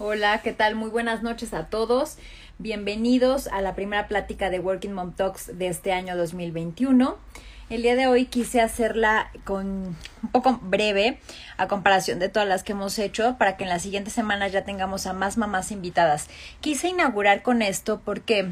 Hola, ¿qué tal? Muy buenas noches a todos. Bienvenidos a la primera plática de Working Mom Talks de este año 2021. El día de hoy quise hacerla con un poco breve a comparación de todas las que hemos hecho para que en las siguientes semanas ya tengamos a más mamás invitadas. Quise inaugurar con esto porque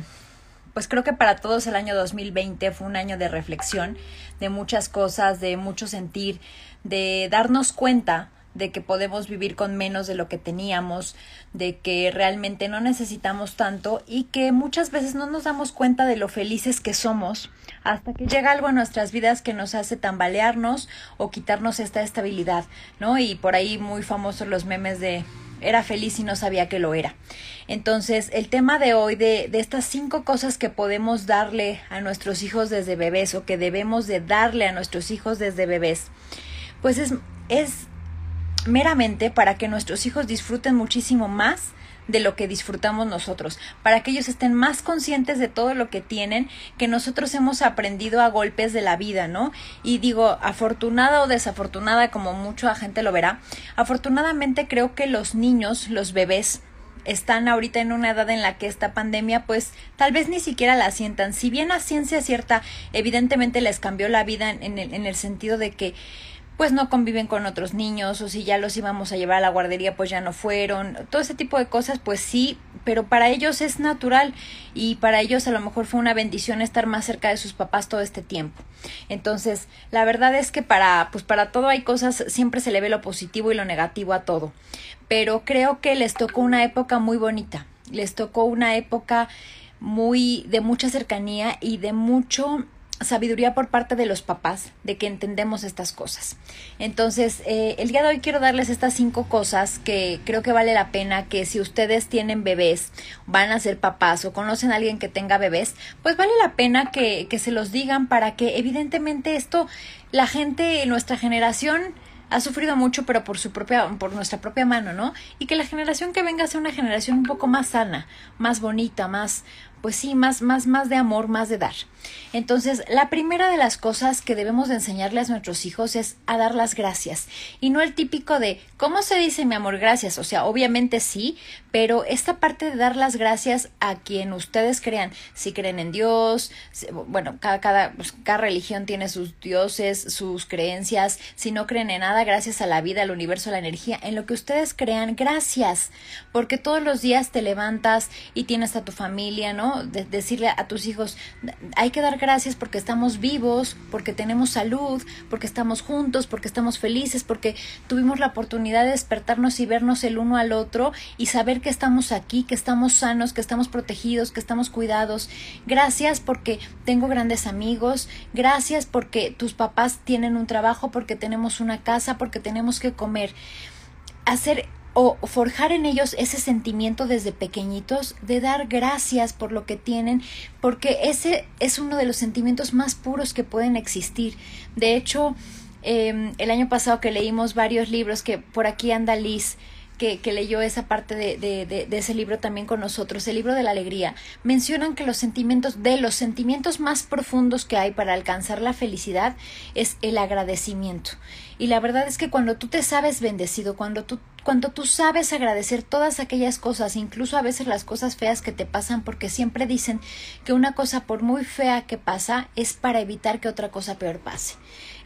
pues creo que para todos el año 2020 fue un año de reflexión, de muchas cosas, de mucho sentir, de darnos cuenta de que podemos vivir con menos de lo que teníamos, de que realmente no necesitamos tanto y que muchas veces no nos damos cuenta de lo felices que somos hasta que llega algo en nuestras vidas que nos hace tambalearnos o quitarnos esta estabilidad, ¿no? Y por ahí muy famosos los memes de era feliz y no sabía que lo era. Entonces, el tema de hoy de, de estas cinco cosas que podemos darle a nuestros hijos desde bebés o que debemos de darle a nuestros hijos desde bebés, pues es, es meramente para que nuestros hijos disfruten muchísimo más de lo que disfrutamos nosotros, para que ellos estén más conscientes de todo lo que tienen que nosotros hemos aprendido a golpes de la vida, ¿no? Y digo, afortunada o desafortunada, como mucha gente lo verá, afortunadamente creo que los niños, los bebés, están ahorita en una edad en la que esta pandemia pues tal vez ni siquiera la sientan. Si bien a ciencia cierta evidentemente les cambió la vida en, el, en el sentido de que pues no conviven con otros niños o si ya los íbamos a llevar a la guardería pues ya no fueron, todo ese tipo de cosas pues sí, pero para ellos es natural y para ellos a lo mejor fue una bendición estar más cerca de sus papás todo este tiempo. Entonces, la verdad es que para pues para todo hay cosas, siempre se le ve lo positivo y lo negativo a todo. Pero creo que les tocó una época muy bonita. Les tocó una época muy de mucha cercanía y de mucho sabiduría por parte de los papás de que entendemos estas cosas. Entonces, eh, el día de hoy quiero darles estas cinco cosas que creo que vale la pena que si ustedes tienen bebés, van a ser papás o conocen a alguien que tenga bebés, pues vale la pena que, que se los digan para que evidentemente esto, la gente, nuestra generación, ha sufrido mucho, pero por su propia, por nuestra propia mano, ¿no? Y que la generación que venga sea una generación un poco más sana, más bonita, más, pues sí, más, más, más de amor, más de dar. Entonces, la primera de las cosas que debemos de enseñarles a nuestros hijos es a dar las gracias. Y no el típico de, ¿cómo se dice mi amor? Gracias. O sea, obviamente sí, pero esta parte de dar las gracias a quien ustedes crean, si creen en Dios, bueno, cada, cada, pues, cada religión tiene sus dioses, sus creencias, si no creen en nada, gracias a la vida, al universo, a la energía, en lo que ustedes crean, gracias, porque todos los días te levantas y tienes a tu familia, ¿no? De decirle a tus hijos, hay que dar gracias porque estamos vivos, porque tenemos salud, porque estamos juntos, porque estamos felices, porque tuvimos la oportunidad de despertarnos y vernos el uno al otro y saber que estamos aquí, que estamos sanos, que estamos protegidos, que estamos cuidados. Gracias porque tengo grandes amigos, gracias porque tus papás tienen un trabajo, porque tenemos una casa, porque tenemos que comer. Hacer o forjar en ellos ese sentimiento desde pequeñitos de dar gracias por lo que tienen, porque ese es uno de los sentimientos más puros que pueden existir. De hecho, em, el año pasado que leímos varios libros, que por aquí anda Liz, que, que, leyó esa parte de, de, de, de, ese libro también con nosotros, el libro de la alegría, mencionan que los sentimientos, de los sentimientos más profundos que hay para alcanzar la felicidad es el agradecimiento. Y la verdad es que cuando tú te sabes bendecido, cuando tú cuando tú sabes agradecer todas aquellas cosas, incluso a veces las cosas feas que te pasan, porque siempre dicen que una cosa por muy fea que pasa es para evitar que otra cosa peor pase.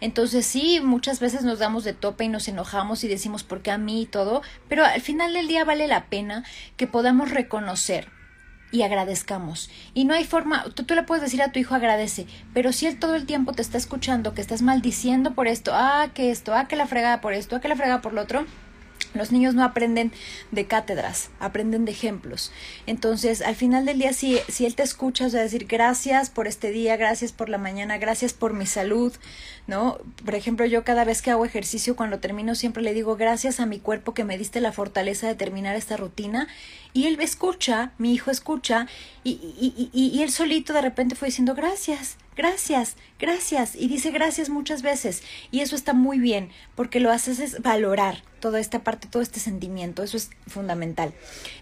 Entonces sí, muchas veces nos damos de tope y nos enojamos y decimos por qué a mí y todo, pero al final del día vale la pena que podamos reconocer y agradezcamos. Y no hay forma, tú, tú, le puedes decir a tu hijo agradece, pero si él todo el tiempo te está escuchando que estás maldiciendo por esto, ah, que esto, ah, que la fregada por esto, ah, que la fregada por lo otro, los niños no aprenden de cátedras, aprenden de ejemplos. Entonces, al final del día, si, si él te escucha, o sea, decir gracias por este día, gracias por la mañana, gracias por mi salud, ¿no? Por ejemplo, yo cada vez que hago ejercicio, cuando termino, siempre le digo gracias a mi cuerpo que me diste la fortaleza de terminar esta rutina. Y él escucha, mi hijo escucha, y, y, y, y él solito de repente fue diciendo gracias, gracias, gracias, y dice gracias muchas veces. Y eso está muy bien, porque lo haces es valorar toda esta parte, todo este sentimiento, eso es fundamental.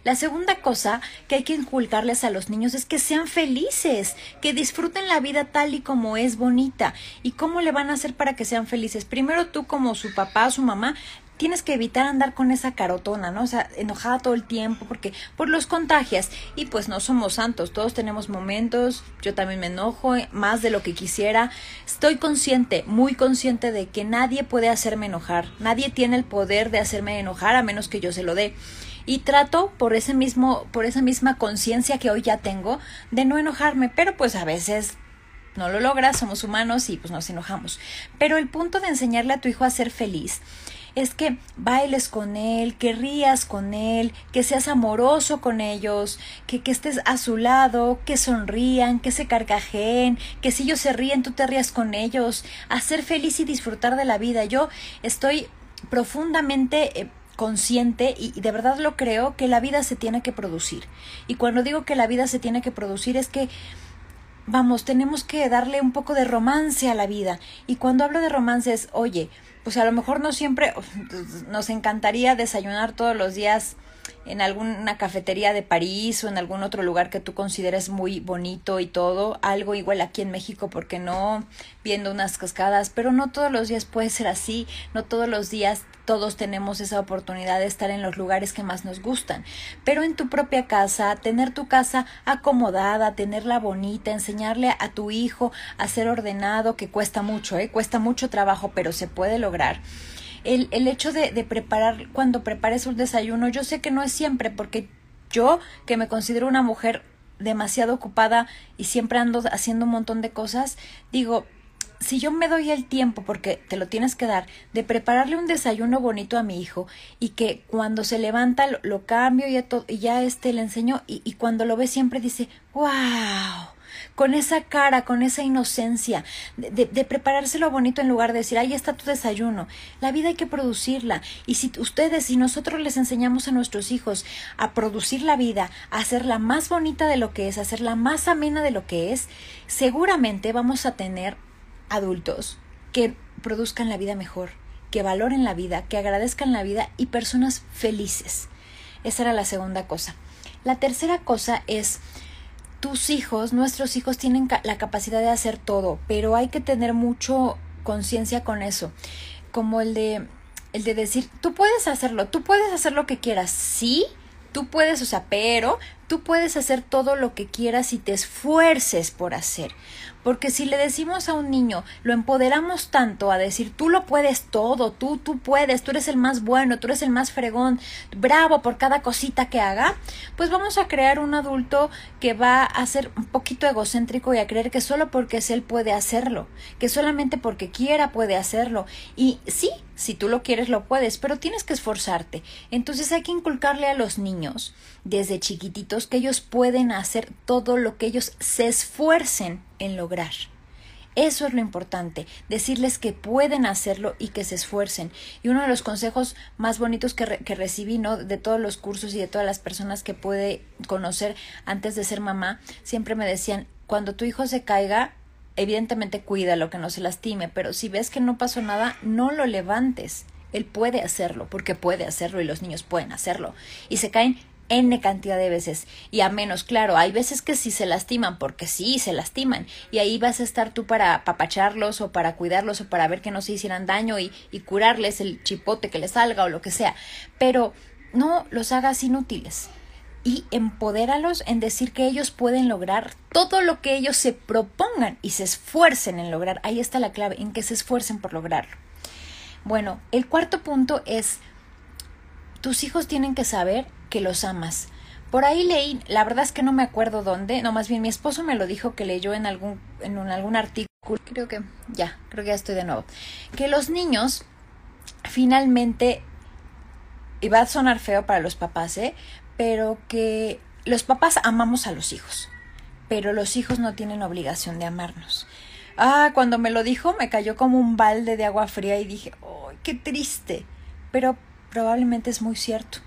La segunda cosa que hay que inculcarles a los niños es que sean felices, que disfruten la vida tal y como es bonita. ¿Y cómo le van a hacer para que sean felices? Primero tú como su papá, su mamá, tienes que evitar andar con esa carotona, ¿no? O sea, enojada todo el tiempo porque por los contagias y pues no somos santos, todos tenemos momentos, yo también me enojo eh, más de lo que quisiera. Estoy consciente, muy consciente de que nadie puede hacerme enojar, nadie tiene el poder de hacerme enojar a menos que yo se lo dé y trato por ese mismo por esa misma conciencia que hoy ya tengo de no enojarme, pero pues a veces no lo logras, somos humanos y pues nos enojamos. Pero el punto de enseñarle a tu hijo a ser feliz es que bailes con él, que rías con él, que seas amoroso con ellos, que, que estés a su lado, que sonrían, que se carcajeen, que si ellos se ríen, tú te rías con ellos, a ser feliz y disfrutar de la vida. Yo estoy profundamente eh, consciente y, de verdad lo creo que la vida se tiene que producir. Y cuando digo que la vida se tiene que producir es que vamos, tenemos que darle un poco de romance a la vida. Y cuando hablo de romance es, oye, pues a lo mejor no siempre nos encantaría desayunar todos los días en alguna cafetería de París o en algún otro lugar que tú consideres muy bonito y todo, algo igual aquí en México, porque no viendo unas cascadas, pero no todos los días puede ser así, no todos los días todos tenemos esa oportunidad de estar en los lugares que más nos gustan, pero en tu propia casa, tener tu casa acomodada, tenerla bonita, enseñarle a tu hijo a ser ordenado, que cuesta mucho, ¿eh? cuesta mucho trabajo, pero se puede lograr el, el hecho de, preparar, cuando prepares un desayuno, yo sé que no es siempre, porque yo, que me considero una mujer demasiado ocupada y siempre ando haciendo un montón de cosas, digo, si yo me doy el tiempo, porque te lo tienes que dar, de prepararle un desayuno bonito a mi hijo y que cuando se levanta lo, cambio y ya, y ya este le enseño y, y cuando lo ve siempre dice, wow, con esa cara, con esa inocencia, de, de, preparárselo bonito en lugar de decir, ahí está tu desayuno. La vida hay que producirla. Y si ustedes y nosotros les enseñamos a nuestros hijos a producir la vida, a hacerla más bonita de lo que es, a hacerla más amena de lo que es, seguramente vamos a tener adultos que produzcan la vida mejor, que valoren la vida, que agradezcan la vida y personas felices. Esa era la segunda cosa. La tercera cosa es tus hijos, nuestros hijos tienen la capacidad de hacer todo, pero hay que tener mucho conciencia con eso, como el de el de decir, tú puedes hacerlo, tú puedes hacer lo que quieras, sí, tú puedes, o sea, pero tú puedes hacer todo lo que quieras y te esfuerces por hacer. Porque si le decimos a un niño, lo empoderamos tanto a decir, tú lo puedes todo, tú, tú puedes, tú eres el más bueno, tú eres el más fregón, bravo por cada cosita que haga, pues vamos a crear un adulto que va a ser un poquito egocéntrico y a creer que solo porque es él puede hacerlo, que solamente porque quiera puede hacerlo. Y sí, si tú lo quieres lo puedes, pero tienes que esforzarte. Entonces hay que inculcarle a los niños desde chiquititos que ellos pueden hacer todo lo que ellos se esfuercen en lograr. Eso es lo importante, decirles que pueden hacerlo y que se esfuercen. Y uno de los consejos más bonitos que, que, recibí, ¿no? De todos los cursos y de todas las personas que puede conocer antes de ser mamá, siempre me decían, cuando tu hijo se caiga, evidentemente cuídalo, que no se lastime, pero si ves que no pasó nada, no lo levantes. Él puede hacerlo, porque puede hacerlo y los niños pueden hacerlo. Y se caen N cantidad de veces. Y a menos, claro, hay veces que sí se lastiman, porque sí se lastiman. Y ahí vas a estar tú para apapacharlos o para cuidarlos o para ver que no se hicieran daño y, y curarles el chipote que les salga o lo que sea. Pero no los hagas inútiles. Y empodéralos en decir que ellos pueden lograr todo lo que ellos se propongan y se esfuercen en lograr. Ahí está la clave, en que se esfuercen por lograrlo. Bueno, el cuarto punto es, tus hijos tienen que saber que los amas. Por ahí leí, la verdad es que no me acuerdo dónde, no más bien mi esposo me lo dijo que leyó en algún, en un, algún artículo, creo que ya, creo que ya estoy de nuevo, que los niños finalmente, y va a sonar feo para los papás, ¿eh? pero que los papás amamos a los hijos, pero los hijos no tienen obligación de amarnos. Ah, cuando me lo dijo me cayó como un balde de agua fría y dije, ¡ay, qué triste! Pero probablemente es muy cierto.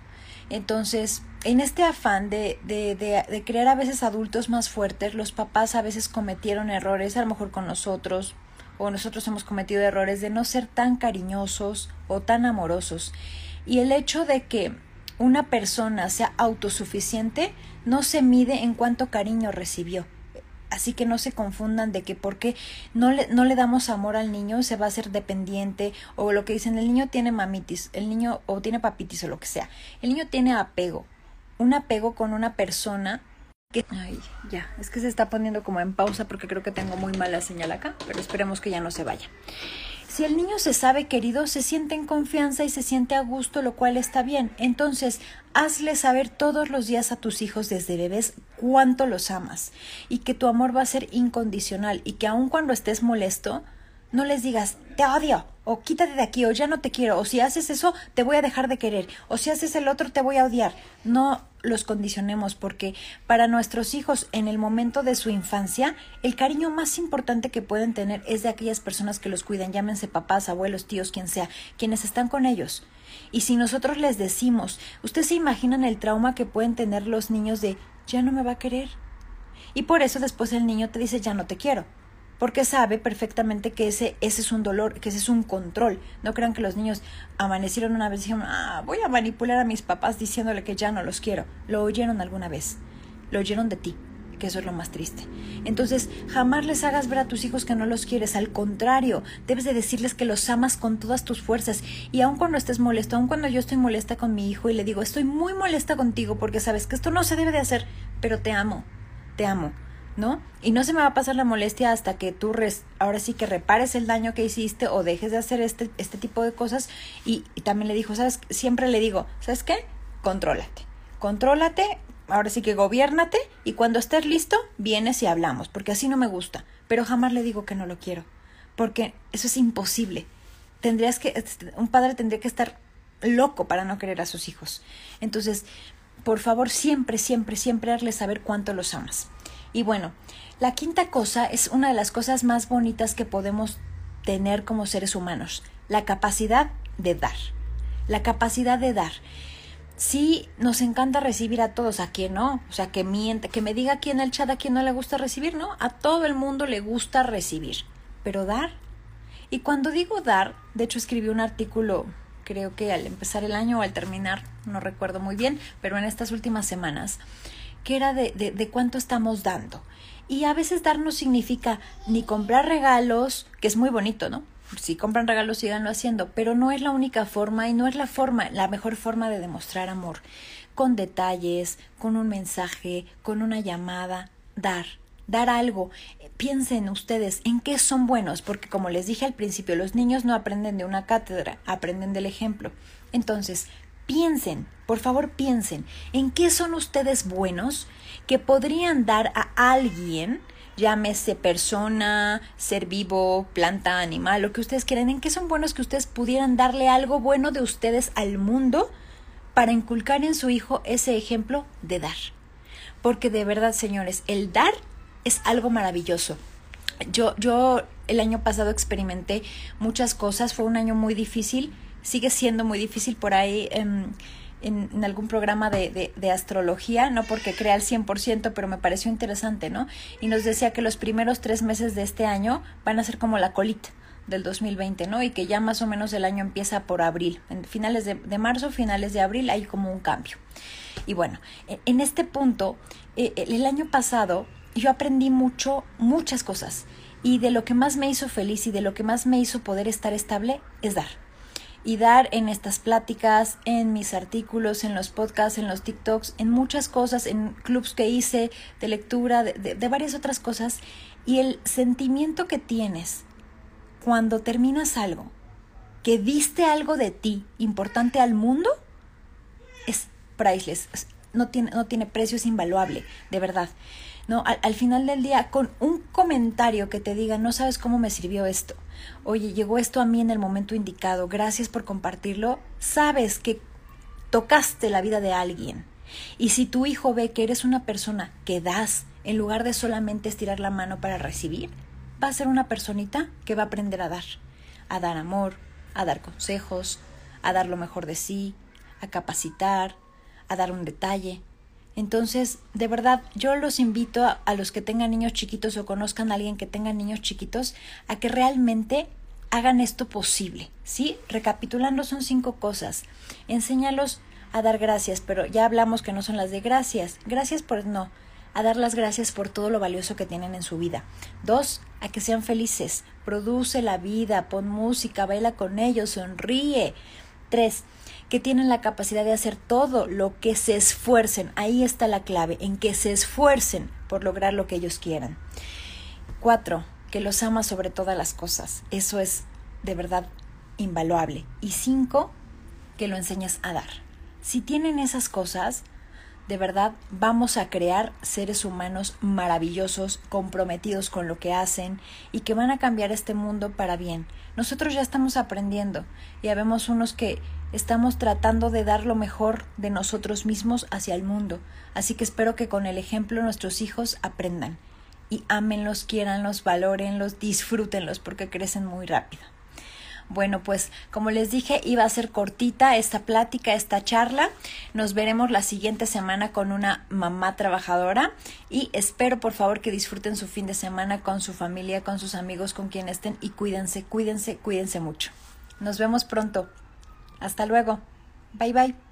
Entonces, en este afán de, de, de, de, crear a veces adultos más fuertes, los papás a veces cometieron errores, a lo mejor con nosotros, o nosotros hemos cometido errores de no ser tan cariñosos o tan amorosos. Y el hecho de que una persona sea autosuficiente no se mide en cuánto cariño recibió. Así que no se confundan de que porque no le, no le damos amor al niño se va a hacer dependiente o lo que dicen el niño tiene mamitis, el niño o tiene papitis o lo que sea. El niño tiene apego, un apego con una persona. Ay, ya, es que se está poniendo como en pausa porque creo que tengo muy mala señal acá, pero esperemos que ya no se vaya. Si el niño se sabe querido, se siente en confianza y se siente a gusto, lo cual está bien. Entonces, hazle saber todos los días a tus hijos desde bebés cuánto los amas y que tu amor va a ser incondicional y que aun cuando estés molesto, no les digas, te odio, o quítate de aquí, o ya no te quiero, o si haces eso, te voy a dejar de querer, o si haces el otro, te voy a odiar. No los condicionemos porque para nuestros hijos en el momento de su infancia, el cariño más importante que pueden tener es de aquellas personas que los cuidan, llámense papás, abuelos, tíos, quien sea, quienes están con ellos. Y si nosotros les decimos, ustedes se imaginan el trauma que pueden tener los niños de, ya no me va a querer. Y por eso después el niño te dice, ya no te quiero porque sabe perfectamente que ese, ese es un dolor, que ese es un control. No crean que los niños amanecieron una vez y dijeron, ah, voy a manipular a mis papás diciéndole que ya no los quiero. Lo oyeron alguna vez, lo oyeron de ti, que eso es lo más triste. Entonces, jamás les hagas ver a tus hijos que no los quieres, al contrario, debes de decirles que los amas con todas tus fuerzas. Y aun cuando estés molesto, aun cuando yo estoy molesta con mi hijo y le digo, estoy muy molesta contigo porque sabes que esto no se debe de hacer, pero te amo, te amo ¿no? Y no se me va a pasar la molestia hasta que tú res, ahora sí que repares el daño que hiciste o dejes de hacer este, este tipo de cosas. Y, también le dijo, ¿sabes? Siempre le digo, ¿sabes qué? Contrólate. Contrólate, ahora sí que gobiernate y cuando estés listo, vienes y hablamos, porque así no me gusta. Pero jamás le digo que no lo quiero, porque eso es imposible. Tendrías que, este, un padre tendría que estar loco para no querer a sus hijos. Entonces, por favor, siempre, siempre, siempre darle saber cuánto los amas. Y bueno, la quinta cosa es una de las cosas más bonitas que podemos tener como seres humanos, la capacidad de dar. La capacidad de dar. Sí, nos encanta recibir a todos, a quien no, o sea, que miente, que me diga aquí en el chat a quien no le gusta recibir, ¿no? A todo el mundo le gusta recibir, pero dar. Y cuando digo dar, de hecho escribí un artículo, creo que al empezar el año o al terminar, no recuerdo muy bien, pero en estas últimas semanas, que era de, de, cuánto estamos dando. Y a veces dar no significa ni comprar regalos, que es muy bonito, ¿no? Si compran regalos, síganlo haciendo, pero no es la única forma y no es la forma, la mejor forma de demostrar amor. Con detalles, con un mensaje, con una llamada, dar, dar algo. Piensen ustedes en qué son buenos, porque como les dije al principio, los niños no aprenden de una cátedra, aprenden del ejemplo. Entonces, piensen, por favor piensen, en qué son ustedes buenos que podrían dar a alguien, llámese persona, ser vivo, planta, animal, lo que ustedes quieran, en qué son buenos que ustedes pudieran darle algo bueno de ustedes al mundo para inculcar en su hijo ese ejemplo de dar. Porque de verdad, señores, el dar es algo maravilloso. Yo, yo el año pasado experimenté muchas cosas, fue un año muy difícil, sigue siendo muy difícil por ahí. Em, en, algún programa de, astrología, no porque crea al 100%, pero me pareció interesante, ¿no? Y nos decía que los primeros tres meses de este año van a ser como la colita del 2020, ¿no? Y que ya más o menos el año empieza por abril. En finales de, de marzo, finales de abril, hay como un cambio. Y bueno, e, en este punto, e, el año pasado yo aprendí mucho, muchas cosas. Y de lo que más me hizo feliz y de lo que más me hizo poder estar estable es dar y dar en estas pláticas, en mis artículos, en los podcasts, en los TikToks, en muchas cosas, en clubs que hice de lectura, de, varias otras cosas. Y el sentimiento que tienes cuando terminas algo, que diste algo de ti importante al mundo, es priceless. No tiene, no tiene precio, es invaluable, de verdad. ¿No? Al, al, final del día, con un comentario que te diga, no sabes cómo me sirvió esto, oye, llegó esto a mí en el momento indicado, gracias por compartirlo, sabes que tocaste la vida de alguien. Y si tu hijo ve que eres una persona que das en lugar de solamente estirar la mano para recibir, va a ser una personita que va a aprender a dar, a dar amor, a dar consejos, a dar lo mejor de sí, a capacitar, a dar un detalle. Entonces, de verdad, yo los invito a, los que tengan niños chiquitos o conozcan a alguien que tenga niños chiquitos a que realmente hagan esto posible, ¿sí? Recapitulando son cinco cosas. Enséñalos a dar gracias, pero ya hablamos que no son las de gracias. Gracias por no. a dar las gracias por todo lo valioso que tienen en su vida. Dos, a que sean felices. Produce la vida, pon música, baila con ellos, sonríe. Tres, que tienen la capacidad de hacer todo lo que se esfuercen. Ahí está la clave, en que se esfuercen por lograr lo que ellos quieran. Cuatro, que los ama sobre todas las cosas. Eso es de verdad invaluable. Y cinco, que lo enseñes a dar. Si tienen esas cosas, de verdad vamos a crear seres humanos maravillosos, comprometidos con lo que hacen y que van a cambiar este mundo para bien. Nosotros ya estamos aprendiendo y habemos unos que estamos tratando de dar lo mejor de nosotros mismos hacia el mundo. Así que espero que con el ejemplo nuestros hijos aprendan y ámenlos, quieranlos, valórenlos, disfrútenlos porque crecen muy rápido. Bueno, pues como les dije, iba a ser cortita esta plática, esta charla. Nos veremos la siguiente semana con una mamá trabajadora y espero por favor que disfruten su fin de semana con su familia, con sus amigos, con quien estén y cuídense, cuídense, cuídense mucho. Nos vemos pronto. Hasta luego. Bye bye.